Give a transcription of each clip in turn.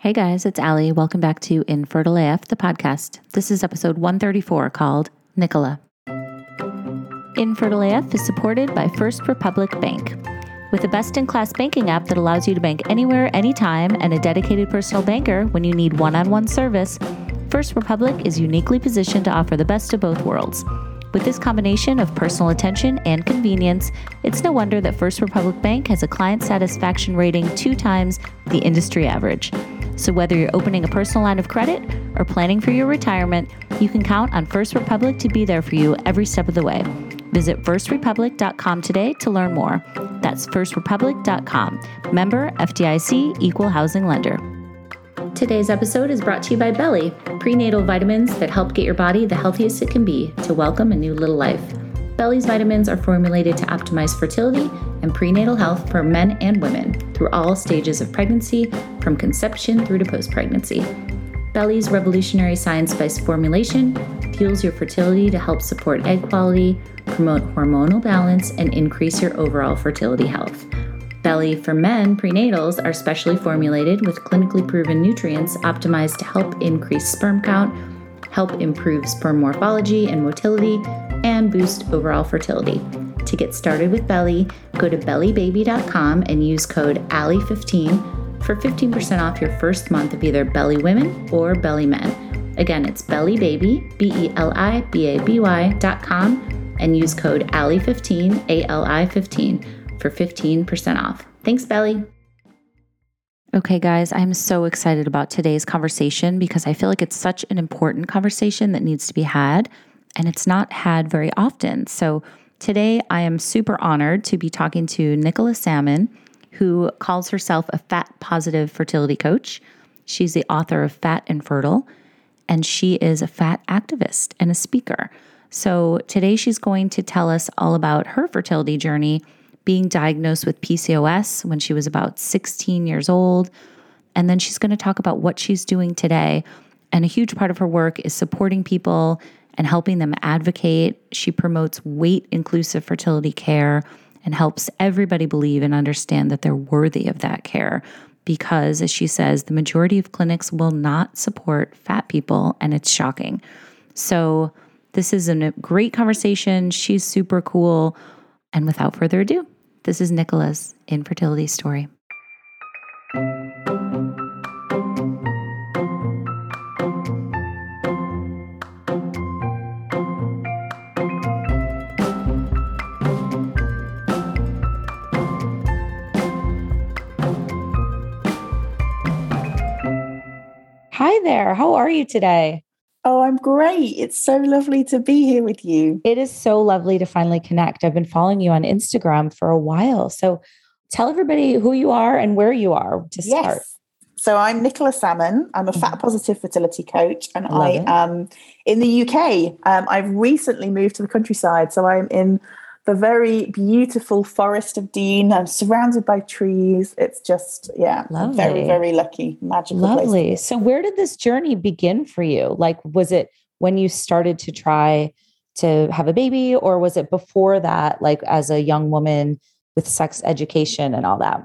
Hey guys, it's Ali. Welcome back to Infertile AF, the podcast. This is episode 134 called Nicola. Infertile AF is supported by First Republic Bank. With a best in class banking app that allows you to bank anywhere, anytime, and a dedicated personal banker when you need one on one service, First Republic is uniquely positioned to offer the best of both worlds. With this combination of personal attention and convenience, it's no wonder that First Republic Bank has a client satisfaction rating two times the industry average. So, whether you're opening a personal line of credit or planning for your retirement, you can count on First Republic to be there for you every step of the way. Visit firstrepublic.com today to learn more. That's firstrepublic.com. Member FDIC Equal Housing Lender. Today's episode is brought to you by Beli, prenatal vitamins that help get your body the healthiest it can be to welcome a new little life. Beli's vitamins are formulated to optimize fertility and prenatal health for men and women through all stages of pregnancy, from conception through to post pregnancy. Beli's revolutionary science based formulation fuels your fertility to help support egg quality, promote hormonal balance, and increase your overall fertility health. Beli for Men prenatals are specially formulated with clinically proven nutrients optimized to help increase sperm count, help improve sperm morphology and motility, and boost overall fertility. To get started with Beli, go to belibaby.com and use code ALI15 for 15% off your first month of either Beli Women or Beli Men. Again, it's belibaby, B E L I B A B Y.com, and use code ALI15, A L I 15 for 15% off. Thanks, Beli. Okay, guys, I'm so excited about today's conversation because I feel like it's such an important conversation that needs to be had, and it's not had very often. So, today I am super honored to be talking to Nicola Salmon, who calls herself a fat positive fertility coach. She's the author of Fat and Fertile, and she is a fat activist and a speaker. So, today she's going to tell us all about her fertility journey being diagnosed with PCOS when she was about 16 years old. And then she's going to talk about what she's doing today. And a huge part of her work is supporting people and helping them advocate. She promotes weight inclusive fertility care and helps everybody believe and understand that they're worthy of that care. Because, as she says, the majority of clinics will not support fat people, and it's shocking. So, this is a great conversation. She's super cool. And without further ado, this is Nicola's infertility story. Hi there. How are you today? Oh, I'm great. It's so lovely to be here with you. It is so lovely to finally connect. I've been following you on Instagram for a while. So tell everybody who you are and where you are to start. Yes. So I'm Nicola Salmon. I'm a fat mm-hmm. positive fertility coach and I, I am in the UK. Um, I've recently moved to the countryside. So I'm in the very beautiful forest of Dean. I'm surrounded by trees. It's just, yeah, Lovely. very, very lucky, magical. Lovely. So, where did this journey begin for you? Like, was it when you started to try to have a baby, or was it before that, like as a young woman with sex education and all that?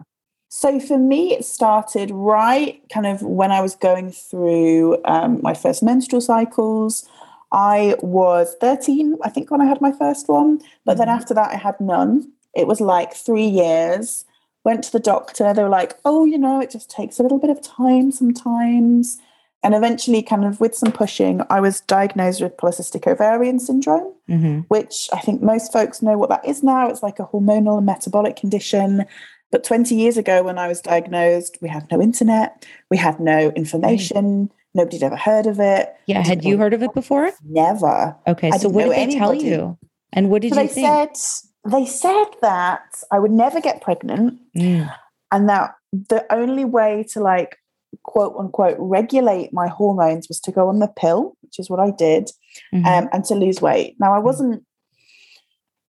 So for me, it started right kind of when I was going through um, my first menstrual cycles. I was 13, I think, when I had my first one. But then mm-hmm. after that, I had none. It was like three years. Went to the doctor. They were like, oh, you know, it just takes a little bit of time sometimes. And eventually, kind of with some pushing, I was diagnosed with polycystic ovarian syndrome, mm-hmm. which I think most folks know what that is now. It's like a hormonal and metabolic condition. But 20 years ago, when I was diagnosed, we had no internet, we had no information. Right Nobody'd ever heard of it. Yeah. Had you heard of it before? Never. Okay. So what did they anybody. tell you? And what did so you they think? Said, they said that I would never get pregnant mm. and that the only way to like quote unquote regulate my hormones was to go on the pill, which is what I did, mm-hmm. um, and to lose weight. Now I mm. wasn't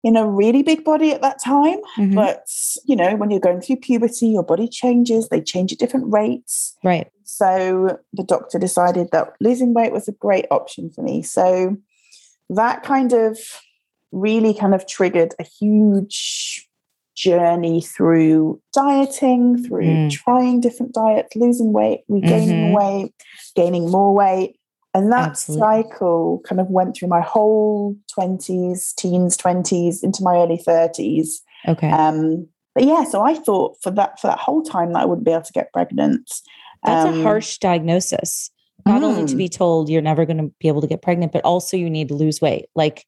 in a really big body at that time. Mm-hmm. But, you know, when you're going through puberty, your body changes, they change at different rates. Right. So the doctor decided that losing weight was a great option for me. So that kind of really kind of triggered a huge journey through dieting, through Mm. trying different diets, losing weight, regaining Mhm. weight, gaining more weight. And that Absolutely. cycle kind of went through my whole 20s, teens, 20s, into my early 30s. Okay. Um, but yeah, so I thought for that for that whole time that I wouldn't be able to get pregnant. That's Um, a harsh diagnosis. Not only to mm. be told you're never going to be able to get pregnant, but also you need to lose weight. Like,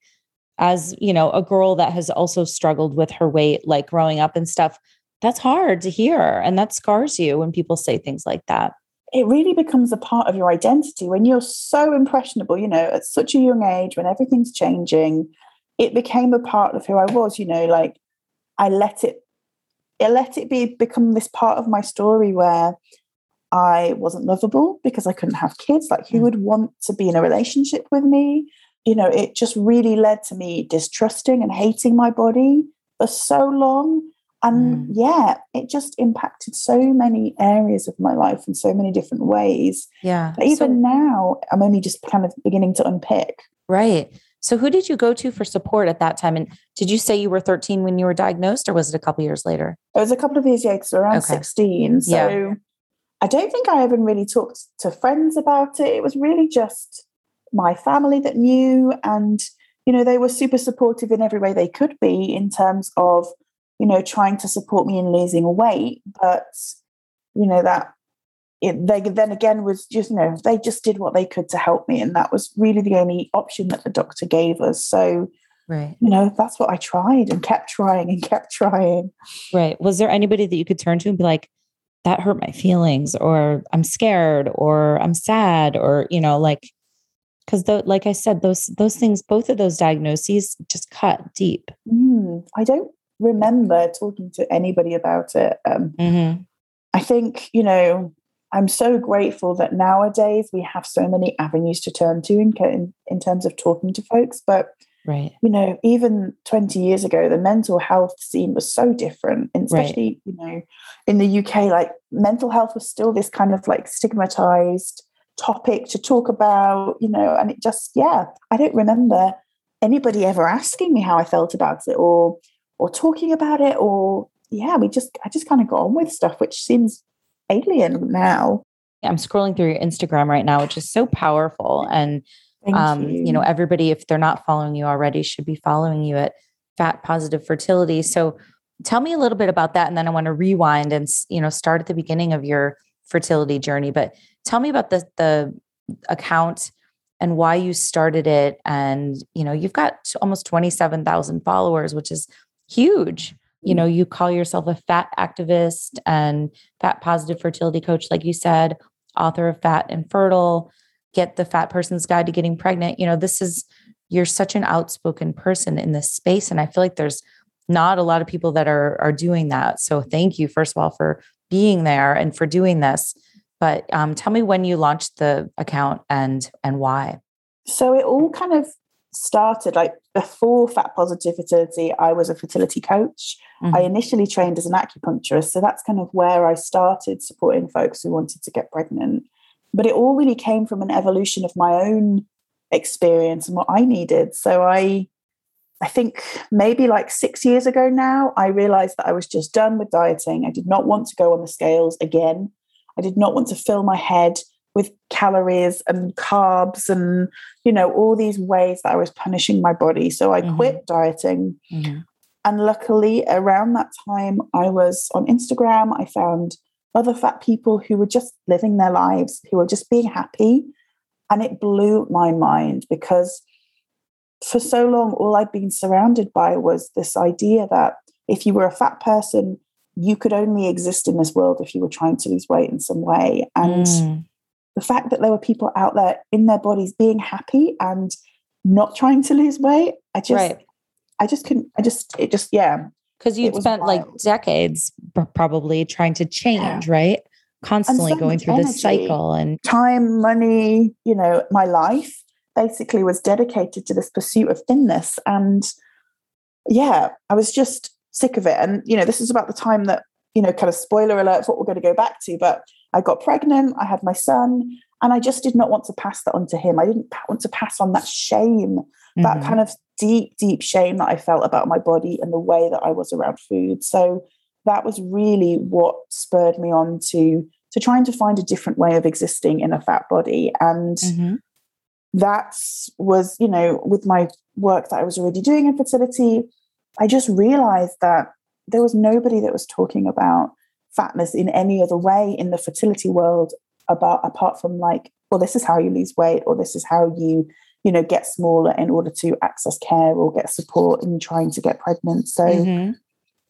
as you know, a girl that has also struggled with her weight, like growing up and stuff, that's hard to hear. And that scars you when people say things like that. It really becomes a part of your identity when you're so impressionable, you know, at such a young age when everything's changing. It became a part of who I was, you know, like I let it I let it be become this part of my story where I wasn't lovable because I couldn't have kids. Like who Mm. would want to be in a relationship with me? You know, it just really led to me distrusting and hating my body for so long. And Mm. yeah, it just impacted so many areas of my life in so many different ways. Yeah. But even now, I'm only just kind of beginning to unpick. right. So, who did you go to for support at that time? And did you say you were 13 when you were diagnosed, or was it a couple years later? It was a couple of years, yeah, because around Okay. 16. So Yeah. I don't think I even really talked to friends about it. It was really just my family that knew. And, you know, they were super supportive in every way they could be in terms of, you know, trying to support me in losing weight. But, you know, that it, they then again was just, you know, they just did what they could to help me. And that was really the only option that the doctor gave us. So, Right. you know, that's what I tried and kept trying and kept trying. Right. Was there anybody that you could turn to and be like, that hurt my feelings, or I'm scared, or I'm sad, or, you know, like, because though, like I said, those those things, both of those diagnoses just cut deep. Mm, I don't remember talking to anybody about it. Um, Mm-hmm. I think, you know, I'm so grateful that nowadays we have so many avenues to turn to in, in, in terms of talking to folks. But, Right. you know, even 20 years ago, the mental health scene was so different. And Right. especially, you know, in the UK, like mental health was still this kind of like stigmatized topic to talk about, you know, and it just, yeah, I don't remember anybody ever asking me how I felt about it or or talking about it or yeah, we just I just kind of got on with stuff which seems alien now. I'm scrolling through your Instagram right now, which is so powerful. And Thank um, you. you know, everybody, if they're not following you already, should be following you at Fat Positive Fertility. So tell me a little bit about that. And then I want to rewind and, you know, start at the beginning of your fertility journey. But tell me about the, the account and why you started it. And, you know, you've got almost 27,000 followers, which is huge. You know, you call yourself a fat activist and fat positive fertility coach, like you said, author of Fat and Fertile, get the fat person's guide to getting pregnant. You know, this is, you're such an outspoken person in this space. And I feel like there's not a lot of people that are are doing that. So thank you, first of all, for being there and for doing this. But um, tell me when you launched the account and and why. so it all kind of started like before fat positive fertility i was a fertility coach. I Mhm. initially trained as an acupuncturist so that's kind of where i started supporting folks who wanted to get pregnant. But it all really came from an evolution of my own experience and what i needed. So i i think maybe like six years ago now i realized that i was just done with dieting. I did not want to go on the scales again. I did not want to fill my head with calories and carbs and you know all these ways that i was punishing my body so i Mhm. quit dieting Mhm. and luckily around that time i was on instagram i found other fat people who were just living their lives who were just being happy and it blew my mind because for so long all i'd been surrounded by was this idea that if you were a fat person you could only exist in this world if you were trying to lose weight in some way and Mm. The fact that there were people out there in their bodies being happy and not trying to lose weight i just Right. i just couldn't i just it just yeah Because you'd spent like decades probably trying to change, right? Constantly so going through this cycle and time money you know my life basically was dedicated to this pursuit of thinness and yeah i was just sick of it and you know this is about the time that you know kind of spoiler alert for what we're going to go back to but i got pregnant i had my son and i just did not want to pass that on to him i didn't want to pass on that shame that Mhm. kind of deep, deep shame that I felt about my body and the way that I was around food. So that was really what spurred me on to to trying to find a different way of existing in a fat body. And mm-hmm. that was, you know, with my work that I was already doing in fertility, I just realized that there was nobody that was talking about fatness in any other way in the fertility world about apart from like well this is how you lose weight or this is how you you know get smaller in order to access care or get support in trying to get pregnant. So mm-hmm.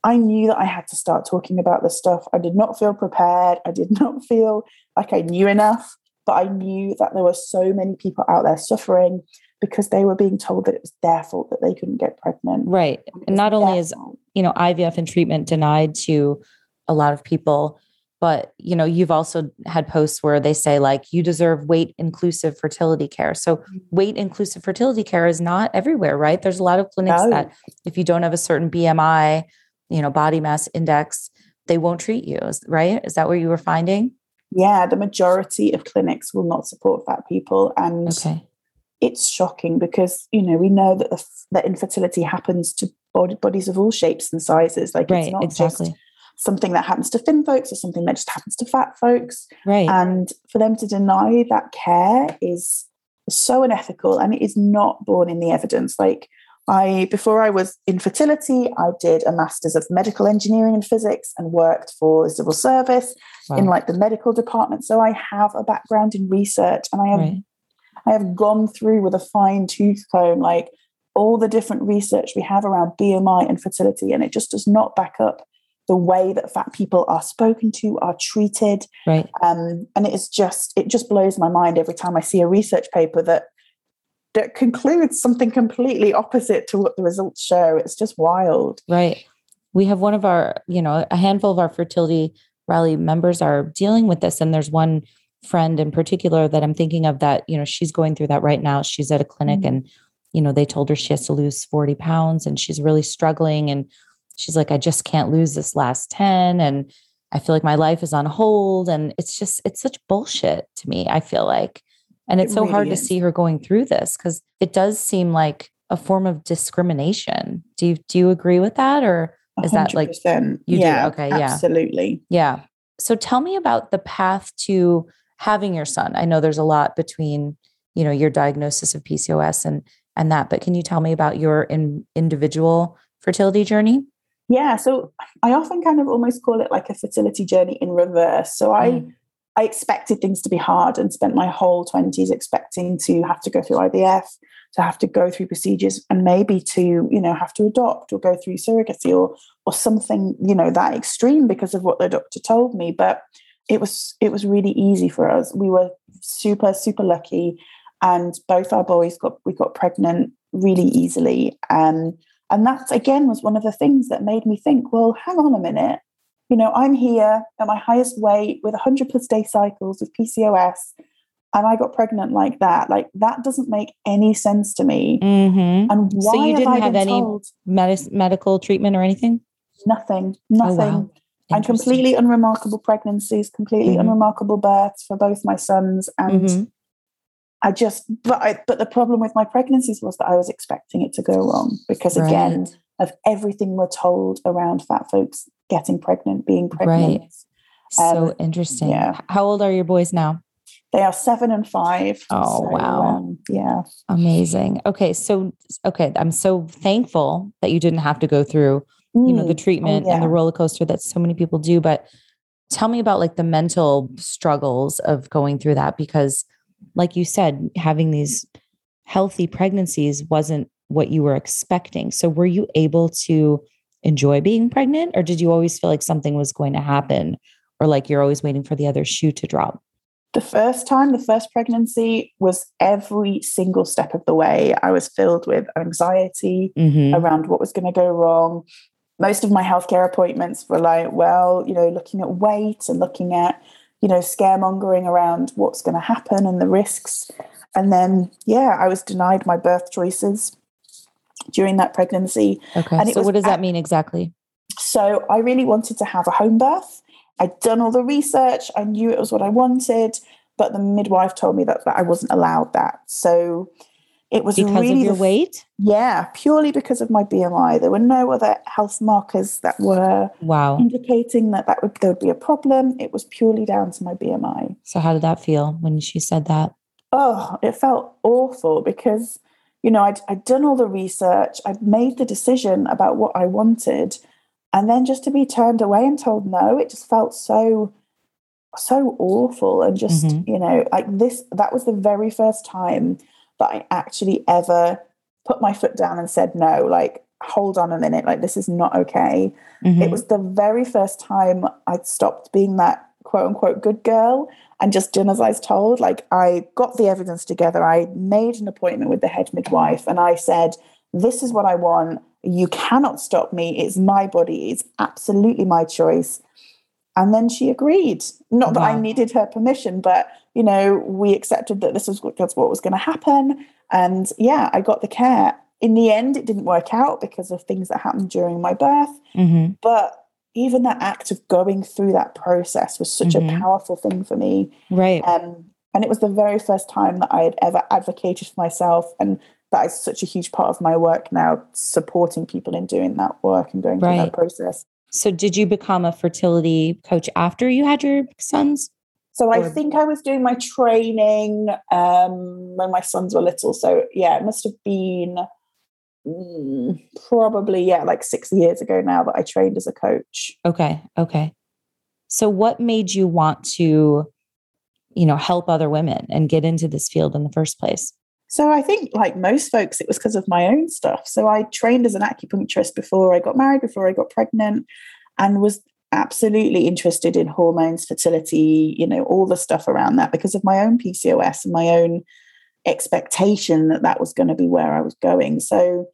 i knew that i had to start talking about this stuff. I did not feel prepared. I did not feel like i knew enough but i knew that there were so many people out there suffering because they were being told that it was their fault that they couldn't get pregnant. Right. And not only is you know ivf and treatment denied to a lot of people but you know you've also had posts where they say like you deserve weight inclusive fertility care so mm-hmm. weight inclusive fertility care is not everywhere right there's a lot of clinics no. that if you don't have a certain bmi you know body mass index they won't treat you right is that what you were finding yeah the majority of clinics will not support fat people and okay. it's shocking because you know we know that the, that infertility happens to bodies of all shapes and sizes like right, it's not exactly. just something that happens to thin folks or something that just happens to fat folks. Right. And for them to deny that care is so unethical and it is not born in the evidence. Like I before I was in fertility, I did a master's of medical engineering and physics and worked for the civil service wow. in like the medical department. So I have a background in research and I have right. I have gone through with a fine tooth comb like all the different research we have around BMI and fertility, and it just does not back up the way that fat people are spoken to, are treated. Right. Um, and it is just, it just blows my mind every time I see a research paper that that concludes something completely opposite to what the results show. It's just wild. Right. We have one of our, you know, a handful of our fertility rally members are dealing with this. And there's one friend in particular that I'm thinking of that, you know, she's going through that right now. She's at a clinic mm-hmm. and, you know, they told her she has to lose 40 pounds and she's really struggling. And she's like, I just can't lose this last 10. And I feel like my life is on hold. And it's just, it's such bullshit to me, I feel like. And it's it so really hard is. to see her going through this because it does seem like a form of discrimination. Do you do you agree with that? Or is 100%. that like you yeah, do? Okay. Yeah. Absolutely. Yeah. So tell me about the path to having your son. I know there's a lot between, you know, your diagnosis of PCOS and and that, but can you tell me about your in, individual fertility journey? Yeah so i often kind of almost call it like a fertility journey in reverse. So i mm. i expected things to be hard and spent my whole 20s expecting to have to go through ivf to have to go through procedures and maybe to you know have to adopt or go through surrogacy or or something you know that extreme because of what the doctor told me. But it was it was really easy for us. We were super super lucky and both our boys got we got pregnant really easily. And and that again was one of the things that made me think, well, hang on a minute. You know, I'm here at my highest weight with 100 plus day cycles with PCOS, and I got pregnant like that. Like that doesn't make any sense to me. Mm-hmm. And why so you didn't have, have any med- medical treatment or anything? Nothing. Nothing. Oh, wow. And completely unremarkable pregnancies, completely mm-hmm. unremarkable births for both my sons, and mm-hmm. I just, but I, but the problem with my pregnancies was that I was expecting it to go wrong because right. again of everything we're told around fat folks getting pregnant, being pregnant. Right. So um, interesting. Yeah. How old are your boys now? They are seven and five. Oh so, wow! Um, yeah, amazing. Okay, so okay, I'm so thankful that you didn't have to go through, mm. you know, the mm. treatment oh, yeah. and the roller coaster that so many people do. But tell me about like the mental struggles of going through that because like you said, having these healthy pregnancies wasn't what you were expecting. So were you able to enjoy being pregnant or did you always feel like something was going to happen or like you're always waiting for the other shoe to drop? The first time, the first pregnancy was every single step of the way. I was filled with anxiety mm-hmm. around what was going to go wrong. Most of my healthcare appointments were like, well, you know, looking at weight and looking at you know, scaremongering around what's going to happen and the risks. And then, yeah, I was denied my birth choices during that pregnancy. Okay. And so, what does that mean exactly? So, I really wanted to have a home birth. I'd done all the research, I knew it was what I wanted, but the midwife told me that, that I wasn't allowed that. So, it was because really of your the- weight. Yeah, purely because of my BMI. There were no other health markers that were Wow. indicating that that would there would be a problem. It was purely down to my BMI. So how did that feel when she said that? Oh, it felt awful because you know I'd I'd done all the research. I'd made the decision about what I wanted, and then just to be turned away and told no, it just felt so so awful and just Mhm. you know like this that was the very first time that I actually ever put my foot down and said no like hold on a minute like this is not okay Mhm. it was the very first time I'd stopped being that quote unquote good girl and just done as I was told. Like I got the evidence together, I made an appointment with the head midwife, and I said, This is what I want. You cannot stop me. It's my body. It's absolutely my choice. And then she agreed. Not that I needed her permission, but you know, we accepted that this was what, what was going to happen. And yeah, I got the care. In the end, it didn't work out because of things that happened during my birth. Mhm. But even that act of going through that process was such Mhm. a powerful thing for me. Right. Um, and it was the very first time that I had ever advocated for myself. And that is such a huge part of my work now, supporting people in doing that work and going through that process. So did you become a fertility coach after you had your sons? So I think I was doing my training um, when my sons were little. So yeah, it must have been mm, probably, yeah, like six years ago now that I trained as a coach. Okay. Okay. So what made you want to, you know, help other women and get into this field in the first place? So I think, like most folks, it was because of my own stuff. So I trained as an acupuncturist before I got married, before I got pregnant, and was absolutely interested in hormones, fertility, you know, all the stuff around that because of my own PCOS and my own expectation that that was going to be where I was going. So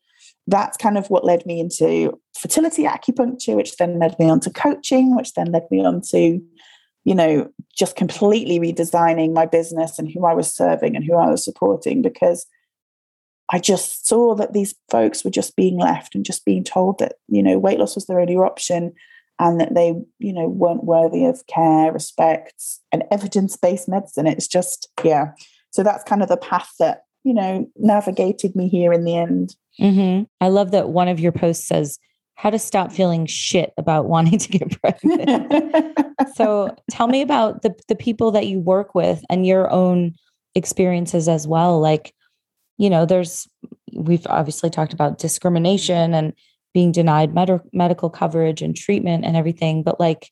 that's kind of what led me into fertility acupuncture, which then led me on to coaching, which then led me on to you know, just completely redesigning my business and who I was serving and who I was supporting because I just saw that these folks were just being left and just being told that, you know, weight loss was their only option and that they, you know, weren't worthy of care, respect, and evidence based medicine. It's just, yeah. So that's kind of the path that, you know, navigated me here in the end. Mm-hmm. I love that one of your posts says, how to stop feeling shit about wanting to get pregnant. so tell me about the the people that you work with and your own experiences as well like you know there's we've obviously talked about discrimination and being denied med- medical coverage and treatment and everything but like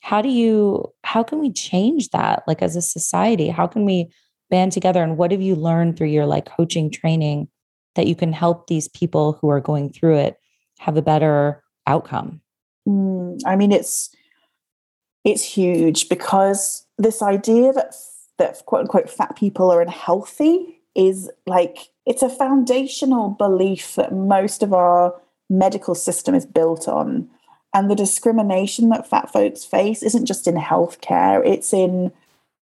how do you how can we change that like as a society how can we band together and what have you learned through your like coaching training that you can help these people who are going through it have a better outcome Mm, I mean, it's it's huge because this idea that that quote unquote fat people are unhealthy is like it's a foundational belief that most of our medical system is built on. And the discrimination that fat folks face isn't just in healthcare, it's in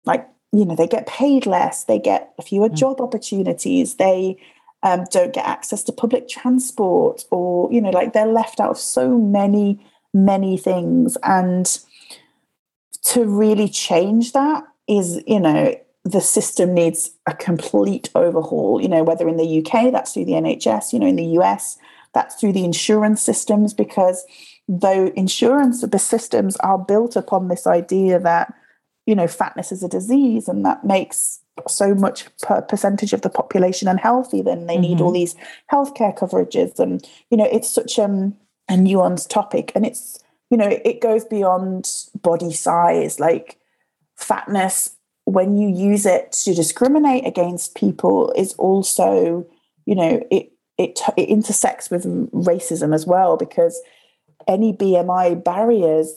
like, you know, they get paid less, they get fewer Mm. job opportunities, they um, don't get access to public transport, or, you know, like they're left out of so many, many things. And to really change that is, you know, the system needs a complete overhaul, you know, whether in the UK, that's through the NHS, you know, in the US, that's through the insurance systems, because though insurance systems are built upon this idea that, you know, fatness is a disease and that makes so much per percentage of the population unhealthy, then they need all these healthcare coverages. And, you know, it's such um, a nuanced topic and it's, you know, it goes beyond body size, like fatness when you use it to discriminate against people is also you know it it, it intersects with racism as well because any bmi barriers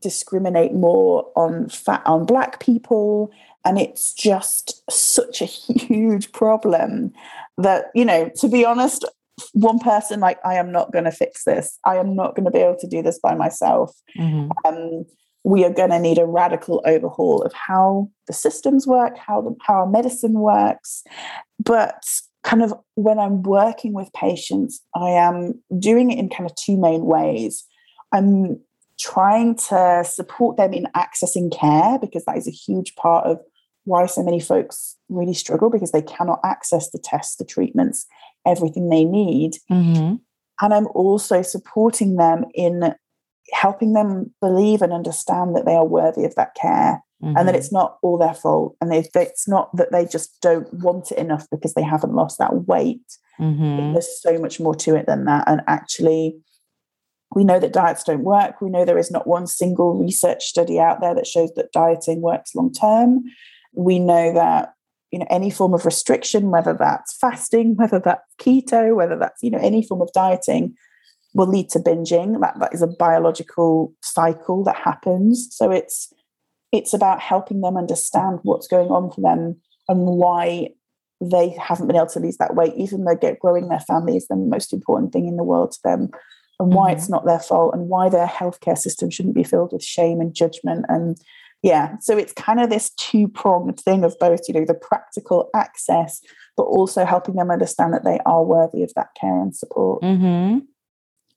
discriminate more on fat on black people and it's just such a huge problem that you know to be honest one person like i am not going to fix this i am not going to be able to do this by myself Mhm. um, we are going to need a radical overhaul of how the systems work, how the, how our medicine works. But kind of when I'm working with patients, I am doing it in kind of two main ways. I'm trying to support them in accessing care because that is a huge part of why so many folks really struggle because they cannot access the tests, the treatments, everything they need. Mm-hmm. And I'm also supporting them in helping them believe and understand that they are worthy of that care Mm-hmm. and that it's not all their fault and they, it's not that they just don't want it enough because they haven't lost that weight Mm-hmm. there's so much more to it than that and actually we know that diets don't work we know there is not one single research study out there that shows that dieting works long term we know that you know any form of restriction whether that's fasting whether that's keto whether that's you know any form of dieting will lead to binging. That that is a biological cycle that happens. So it's it's about helping them understand what's going on for them and why they haven't been able to lose that weight. Even though get growing their family is the most important thing in the world to them. And why Mhm. it's not their fault and why their healthcare system shouldn't be filled with shame and judgment and yeah so it's kind of this two pronged thing of both you know the practical access but also helping them understand that they are worthy of that care and support Mm-hmm.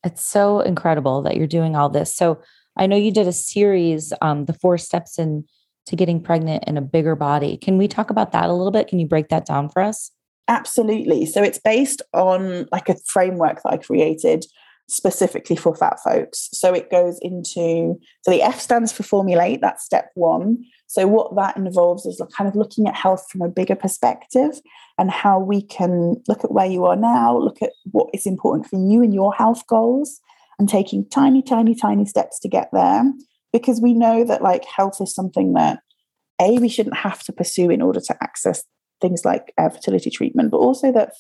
It's so incredible that you're doing all this. So I know you did a series, um, the four steps in to getting pregnant in a bigger body. Can we talk about that a little bit? Can you break that down for us? Absolutely. So it's based on like a framework that I created specifically for fat folks. So it goes into, so the F stands for formulate, that's step one. So what that involves is kind of looking at health from a bigger perspective and how we can look at where you are now, look at what is important for you and your health goals, and taking tiny, tiny, tiny steps to get there. Because we know that like health is something that A, we shouldn't have to pursue in order to access things like uh, fertility treatment, but also that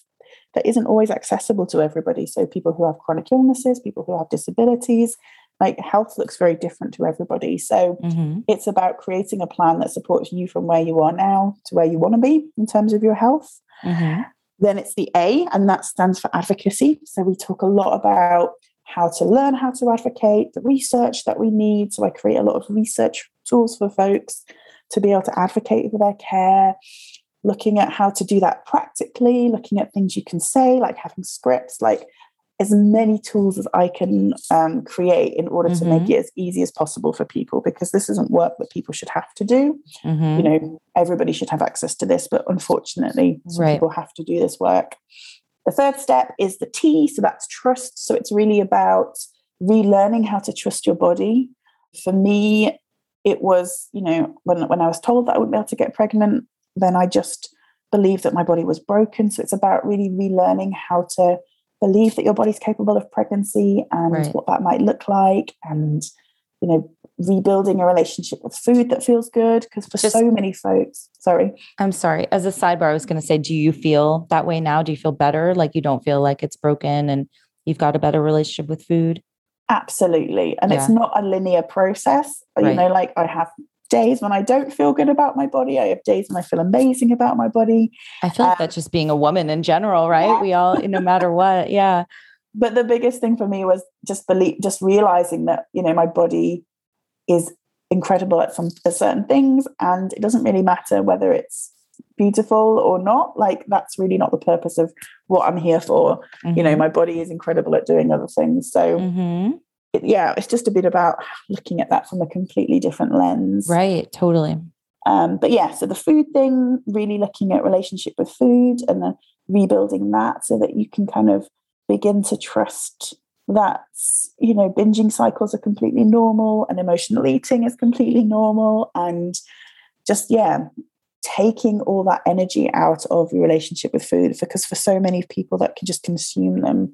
that isn't always accessible to everybody. So people who have chronic illnesses, people who have disabilities, like health looks very different to everybody. So Mm-hmm. it's about creating a plan that supports you from where you are now to where you want to be in terms of your health. Mm-hmm. Then it's the A, and that stands for advocacy. So we talk a lot about how to learn how to advocate, the research that we need. So I create a lot of research tools for folks to be able to advocate for their care, looking at how to do that practically, looking at things you can say, like having scripts, like as many tools as I can um, create in order to make Mhm. it as easy as possible for people because this isn't work that people should have to do Mm-hmm. you know everybody should have access to this but unfortunately some Right. people have to do this work the third step is the t so that's trust so it's really about relearning how to trust your body for me it was you know when, when i was told that i wouldn't be able to get pregnant then i just believed that my body was broken so it's about really relearning how to believe that your body's capable of pregnancy and Right. what that might look like and you know rebuilding a relationship with food that feels good because for Just- so many folks sorry I'm sorry. As a sidebar, I was going to say, do you feel that way now? Do you feel better? Like you don't feel like it's broken and you've got a better relationship with food? absolutely and it's not a linear process you Right. know like i have days when i don't feel good about my body i have days when i feel amazing about my body I feel like Um, that's just being a woman in general, right? We all, no matter what. Yeah. but the biggest thing for me was just believe just realizing that you know my body is incredible at some at certain things and it doesn't really matter whether it's beautiful or not like that's really not the purpose of what i'm here for you know my body is incredible at doing other things so Mm-hmm. Yeah it's just a bit about looking at that from a completely different lens Right. Totally. um, but yeah so the food thing really looking at relationship with food and then rebuilding that so that you can kind of begin to trust that you know binging cycles are completely normal and emotional eating is completely normal and just yeah taking all that energy out of your relationship with food because for so many people that can just consume them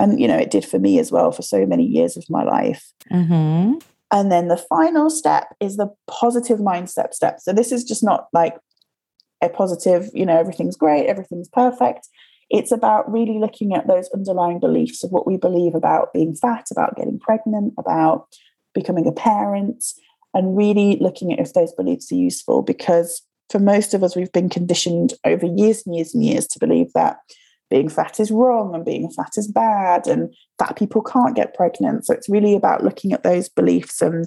and you know it did for me as well for so many years of my life Mm-hmm. and then the final step is the positive mindset step. So this is just not like a positive, you know, everything's great, everything's perfect. It's about really looking at those underlying beliefs of what we believe about being fat, about getting pregnant, about becoming a parent, and really looking at if those beliefs are useful. Because for most of us, we've been conditioned over years and years and years to believe that being fat is wrong and being fat is bad and fat people can't get pregnant. So it's really about looking at those beliefs and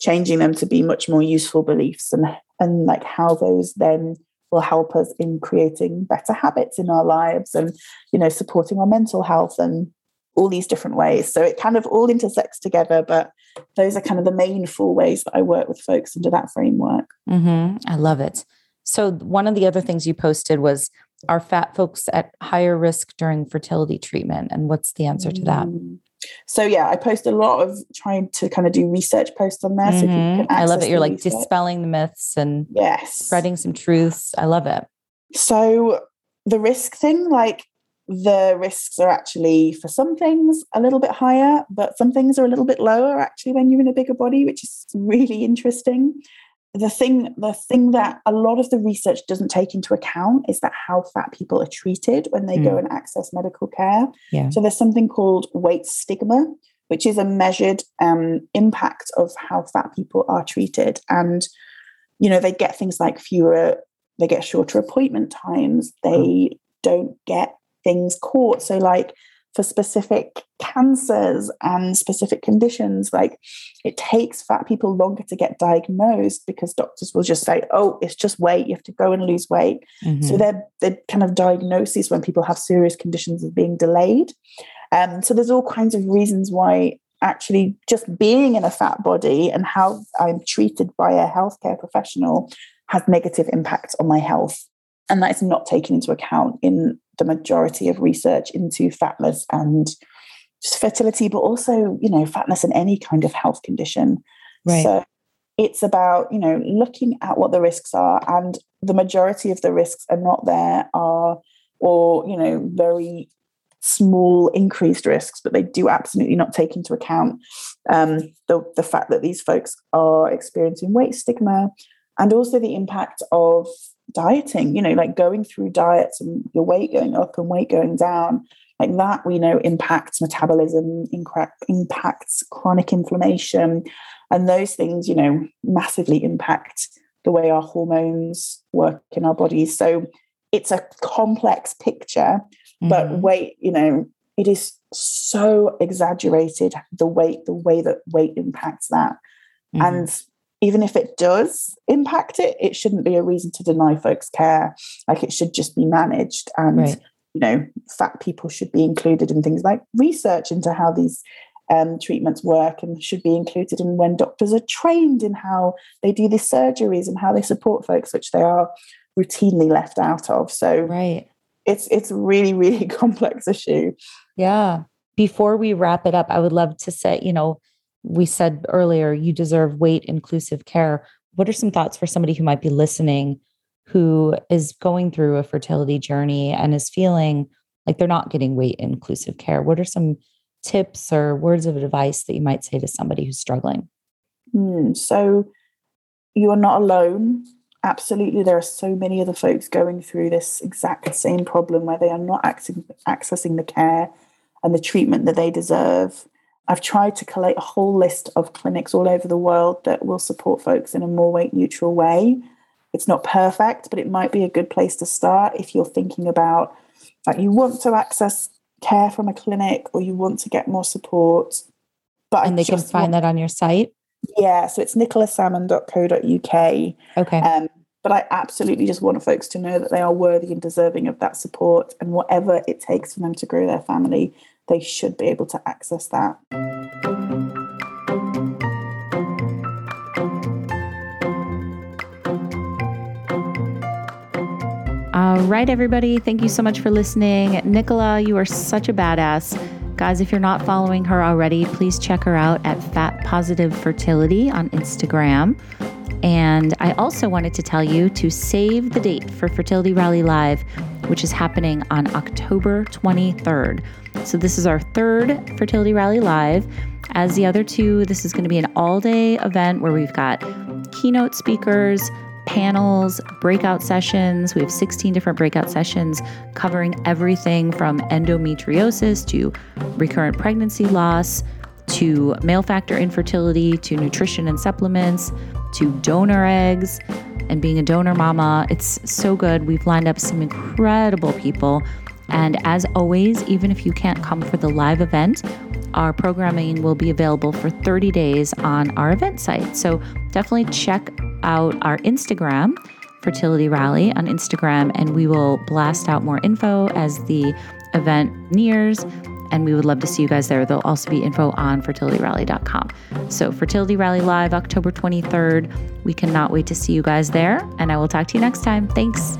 changing them to be much more useful beliefs and and like how those then will help us in creating better habits in our lives and you know supporting our mental health and all these different ways. So it kind of all intersects together, but those are kind of the main four ways that I work with folks under that framework. Mm-hmm. I love it. So, one of the other things you posted was Are fat folks at higher risk during fertility treatment? And what's the answer to that? Mm. So yeah, I post a lot of trying to kind of do research posts on there. Mm-hmm. So I love it. You're like research. dispelling the myths and yes, spreading some truths. I love it. So the risk thing, like the risks are actually for some things a little bit higher, but some things are a little bit lower actually when you're in a bigger body, which is really interesting the thing the thing that a lot of the research doesn't take into account is that how fat people are treated when they mm. go and access medical care yeah. so there's something called weight stigma which is a measured um, impact of how fat people are treated and you know they get things like fewer they get shorter appointment times they mm. don't get things caught so like for specific cancers and specific conditions. Like it takes fat people longer to get diagnosed because doctors will just say, oh, it's just weight, you have to go and lose weight. Mm-hmm. So their their kind of diagnoses when people have serious conditions are being delayed. Um, so there's all kinds of reasons why actually just being in a fat body and how I'm treated by a healthcare professional has negative impacts on my health. And that is not taken into account in the majority of research into fatness and just fertility, but also, you know, fatness in any kind of health condition. Right. So it's about, you know, looking at what the risks are. And the majority of the risks are not there are, or, you know, very small increased risks, but they do absolutely not take into account um, the, the fact that these folks are experiencing weight stigma and also the impact of dieting, you know, like going through diets and your weight going up and weight going down, like that we know impacts metabolism, impacts chronic inflammation, and those things, you know, massively impact the way our hormones work in our bodies. So it's a complex picture, mm-hmm. but weight, you know, it is so exaggerated the weight, the way that weight impacts that. Mm-hmm. And even if it does impact it, it shouldn't be a reason to deny folks care. Like it should just be managed. And, right. you know, fat people should be included in things like research into how these um, treatments work and should be included in when doctors are trained in how they do these surgeries and how they support folks, which they are routinely left out of. So, right. It's it's really really complex issue. Yeah. Before we wrap it up, I would love to say, you know, we said earlier, you deserve weight inclusive care. What are some thoughts for somebody who might be listening who is going through a fertility journey and is feeling like they're not getting weight inclusive care? What are some tips or words of advice that you might say to somebody who's struggling? Mm, so, you are not alone. Absolutely, there are so many other folks going through this exact same problem where they are not accessing the care and the treatment that they deserve. I've tried to collate a whole list of clinics all over the world that will support folks in a more weight neutral way. It's not perfect, but it might be a good place to start if you're thinking about like you want to access care from a clinic or you want to get more support. But and I they can find want, that on your site. Yeah, so it's nicolasalmon.co.uk. Okay. Um, but I absolutely just want folks to know that they are worthy and deserving of that support and whatever it takes for them to grow their family they should be able to access that. All right, everybody. Thank you so much for listening. Nicola, you are such a badass. Guys, if you're not following her already, please check her out at Fat Positive Fertility on Instagram. And I also wanted to tell you to save the date for Fertility Rally Live, which is happening on October 23rd. So, this is our third Fertility Rally Live. As the other two, this is going to be an all day event where we've got keynote speakers, panels, breakout sessions. We have 16 different breakout sessions covering everything from endometriosis to recurrent pregnancy loss to male factor infertility to nutrition and supplements to donor eggs and being a donor mama. It's so good. We've lined up some incredible people. And as always, even if you can't come for the live event, our programming will be available for 30 days on our event site. So definitely check out our Instagram, Fertility Rally on Instagram, and we will blast out more info as the event nears. And we would love to see you guys there. There'll also be info on fertilityrally.com. So, Fertility Rally Live, October 23rd. We cannot wait to see you guys there, and I will talk to you next time. Thanks.